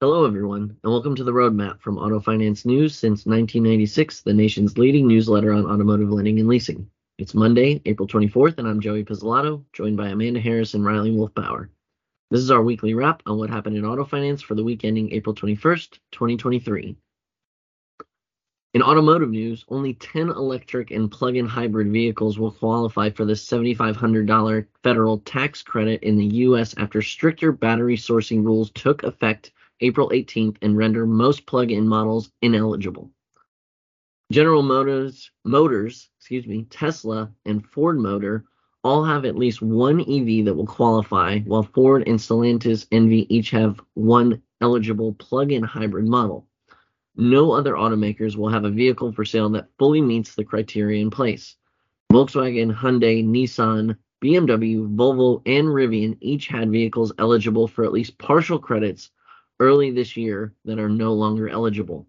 Hello, everyone, and welcome to the Roadmap from Auto Finance News since 1996, the nation's leading newsletter on automotive lending and leasing. It's Monday, April 24th, and I'm Joey Pizzolato, joined by Amanda Harris and Riley Wolfbauer. This is our weekly wrap on what happened in auto finance for the week ending April 21st, 2023. In automotive news, only 10 electric and plug in hybrid vehicles will qualify for the $7,500 federal tax credit in the U.S. after stricter battery sourcing rules took effect April 18th and render most plug in models ineligible. General Motors, Motors, excuse me, Tesla, and Ford Motor all have at least one EV that will qualify, while Ford and Stellantis NV each have one eligible plug-in hybrid model. No other automakers will have a vehicle for sale that fully meets the criteria in place. Volkswagen, Hyundai, Nissan, BMW, Volvo, and Rivian each had vehicles eligible for at least partial credits early this year that are no longer eligible.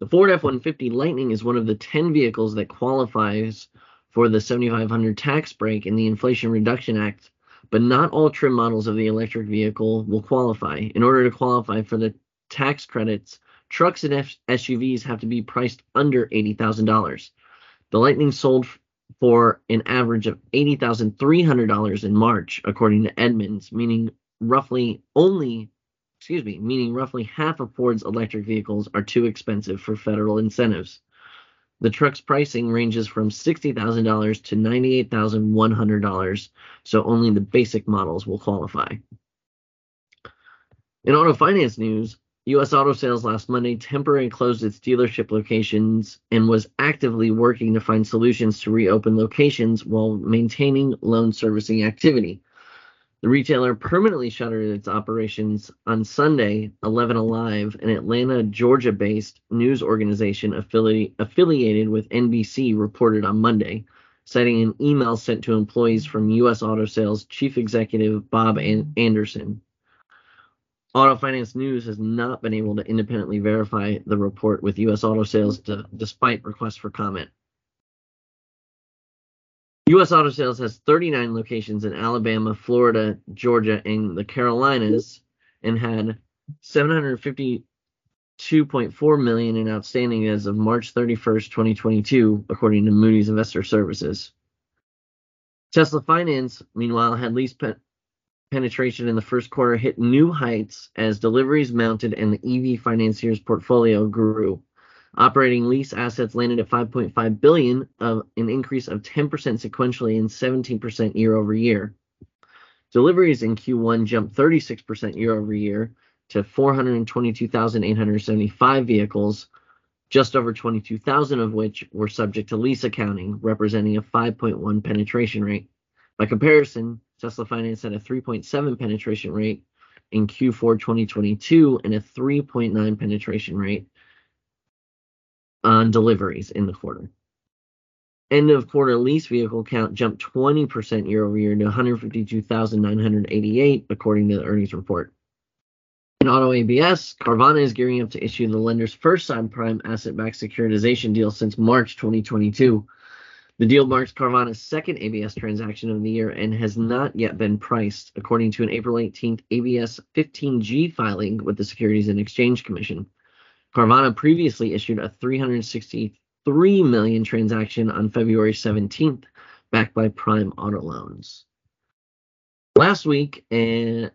The Ford F-150 Lightning is one of the 10 vehicles that qualifies for the 7500 tax break in the Inflation Reduction Act, but not all trim models of the electric vehicle will qualify. In order to qualify for the tax credits, trucks and F- SUVs have to be priced under $80,000. The Lightning sold for an average of $80,300 in March, according to Edmunds, meaning roughly only excuse me, meaning roughly half of Ford's electric vehicles are too expensive for federal incentives. The truck's pricing ranges from $60,000 to $98,100, so only the basic models will qualify. In auto finance news, U.S. auto sales last Monday temporarily closed its dealership locations and was actively working to find solutions to reopen locations while maintaining loan servicing activity. The retailer permanently shuttered its operations on Sunday, 11 Alive, an Atlanta, Georgia based news organization affili- affiliated with NBC, reported on Monday, citing an email sent to employees from U.S. Auto Sales Chief Executive Bob An- Anderson. Auto Finance News has not been able to independently verify the report with U.S. Auto Sales to, despite requests for comment. U.S. Auto Sales has 39 locations in Alabama, Florida, Georgia, and the Carolinas, and had 752.4 million in outstanding as of March 31st, 2022, according to Moody's Investor Services. Tesla Finance, meanwhile, had lease pe- penetration in the first quarter hit new heights as deliveries mounted and the EV financiers portfolio grew. Operating lease assets landed at 5.5 billion, of an increase of 10% sequentially and 17% year over year. Deliveries in Q1 jumped 36% year over year to 422,875 vehicles, just over 22,000 of which were subject to lease accounting, representing a 5.1 penetration rate. By comparison, Tesla Finance had a 3.7 penetration rate in Q4 2022 and a 3.9 penetration rate on deliveries in the quarter. End of quarter lease vehicle count jumped 20% year over year to 152,988, according to the earnings report. In auto ABS, Carvana is gearing up to issue the lender's first subprime asset-backed securitization deal since March 2022. The deal marks Carvana's second ABS transaction of the year and has not yet been priced, according to an April 18th ABS 15G filing with the Securities and Exchange Commission. Carvana previously issued a 363 million transaction on February 17th, backed by Prime Auto Loans. Last week, uh,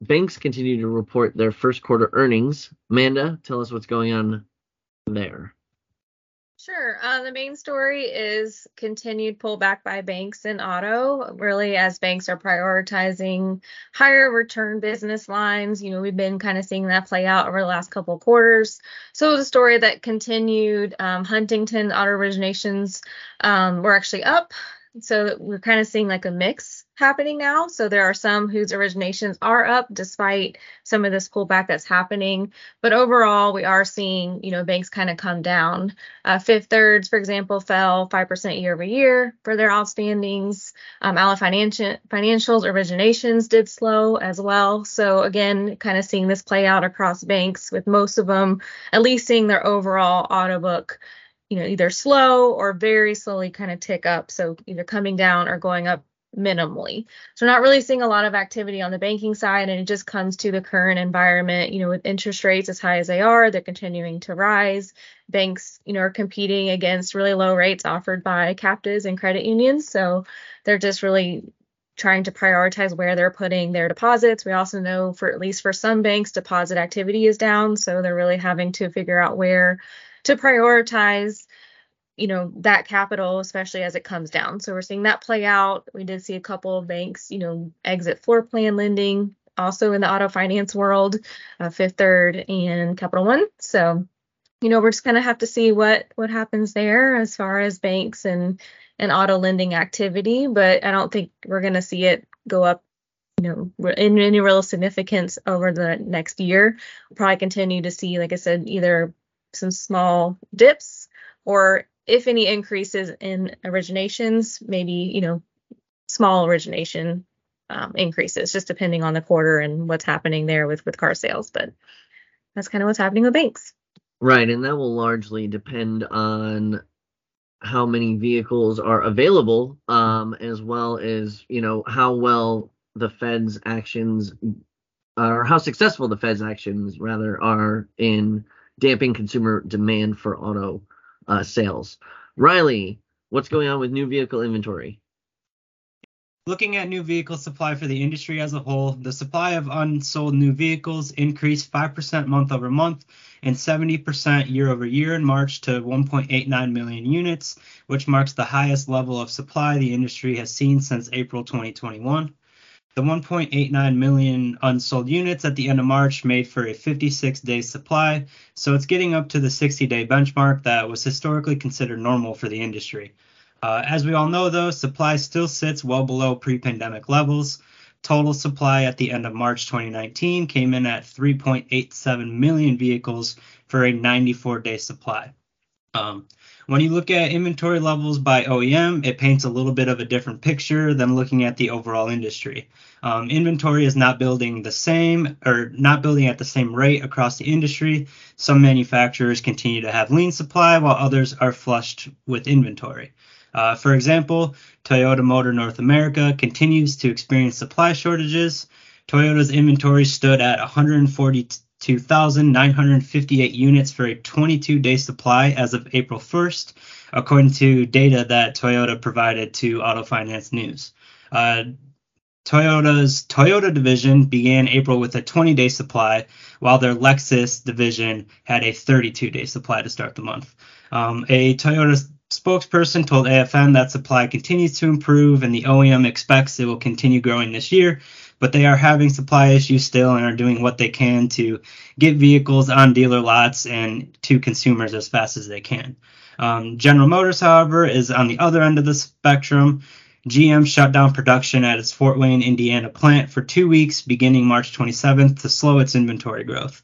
banks continued to report their first quarter earnings. Amanda, tell us what's going on there. Sure. Uh, the main story is continued pullback by banks in auto, really, as banks are prioritizing higher return business lines. You know, we've been kind of seeing that play out over the last couple quarters. So the story that continued. Um, Huntington auto originations um, were actually up. So we're kind of seeing like a mix happening now. So there are some whose originations are up despite some of this pullback that's happening. But overall, we are seeing, you know, banks kind of come down. Uh, Fifth Thirds, for example, fell 5% year over year for their outstandings. Um, Ally Financial, Financials originations did slow as well. So again, kind of seeing this play out across banks with most of them at least seeing their overall auto book you know, either slow or very slowly kind of tick up. So either coming down or going up minimally. So not really seeing a lot of activity on the banking side and it just comes to the current environment, you know, with interest rates as high as they are, they're continuing to rise. Banks, you know, are competing against really low rates offered by captives and credit unions. So they're just really trying to prioritize where they're putting their deposits. We also know for at least for some banks deposit activity is down, so they're really having to figure out where to prioritize you know that capital especially as it comes down. So we're seeing that play out. We did see a couple of banks you know exit floor plan lending also in the auto finance world uh, fifth third and capital one. So you know we're just going to have to see what what happens there as far as banks and and auto lending activity. But i don't think we're going to see it go up you know in any real significance over the next year. We'll probably continue to see like i said either some small dips or if any increases in originations, maybe, you know, small origination um, increases, just depending on the quarter and what's happening there with with car sales. But that's kind of what's happening with banks. Right, and that will largely depend on how many vehicles are available, um, as well as you know how well the Fed's actions, or how successful the Fed's actions rather are in damping consumer demand for auto uh, sales. Riley, what's going on with new vehicle inventory? Looking at new vehicle supply for the industry as a whole, the supply of unsold new vehicles increased 5% month over month and 70% year over year in March to 1.89 million units, which marks the highest level of supply the industry has seen since April 2021. The 1.89 million unsold units at the end of March made for a 56 day supply, so it's getting up to the 60 day benchmark that was historically considered normal for the industry. Uh, as we all know, though, supply still sits well below pre pandemic levels. Total supply at the end of March 2019 came in at 3.87 million vehicles for a 94 day supply. Um, when you look at inventory levels by OEM, it paints a little bit of a different picture than looking at the overall industry. Um, inventory is not building the same or not building at the same rate across the industry. Some manufacturers continue to have lean supply while others are flushed with inventory. Uh, for example, Toyota Motor North America continues to experience supply shortages. Toyota's inventory stood at 140 2,958 units for a 22 day supply as of April 1st, according to data that Toyota provided to Auto Finance News. Uh, Toyota's Toyota division began April with a 20 day supply, while their Lexus division had a 32 day supply to start the month. Um, a Toyota spokesperson told AFN that supply continues to improve and the OEM expects it will continue growing this year, but they are having supply issues still and are doing what they can to get vehicles on dealer lots and to consumers as fast as they can. Um, General Motors, however, is on the other end of the spectrum. GM shut down production at its Fort Wayne, Indiana plant for two weeks beginning March 27th to slow its inventory growth.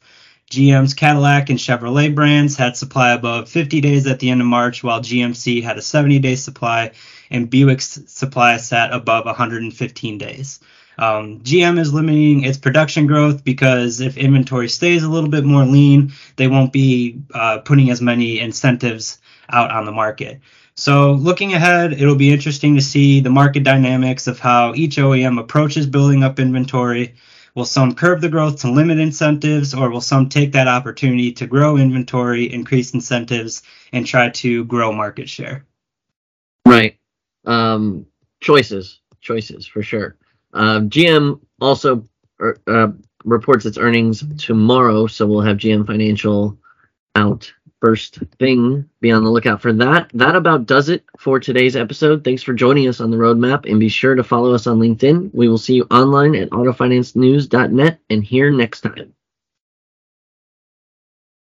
GM's Cadillac and Chevrolet brands had supply above 50 days at the end of March, while GMC had a 70 day supply and Buick's supply sat above 115 days. Um, GM is limiting its production growth because if inventory stays a little bit more lean, they won't be uh, putting as many incentives out on the market. So, looking ahead, it'll be interesting to see the market dynamics of how each OEM approaches building up inventory. Will some curb the growth to limit incentives, or will some take that opportunity to grow inventory, increase incentives, and try to grow market share? Right. Um, choices, choices for sure. Uh, GM also er, uh, reports its earnings tomorrow, so we'll have GM Financial out first thing. Be on the lookout for that. That about does it for today's episode. Thanks for joining us on the roadmap, and be sure to follow us on LinkedIn. We will see you online at autofinancenews.net and here next time.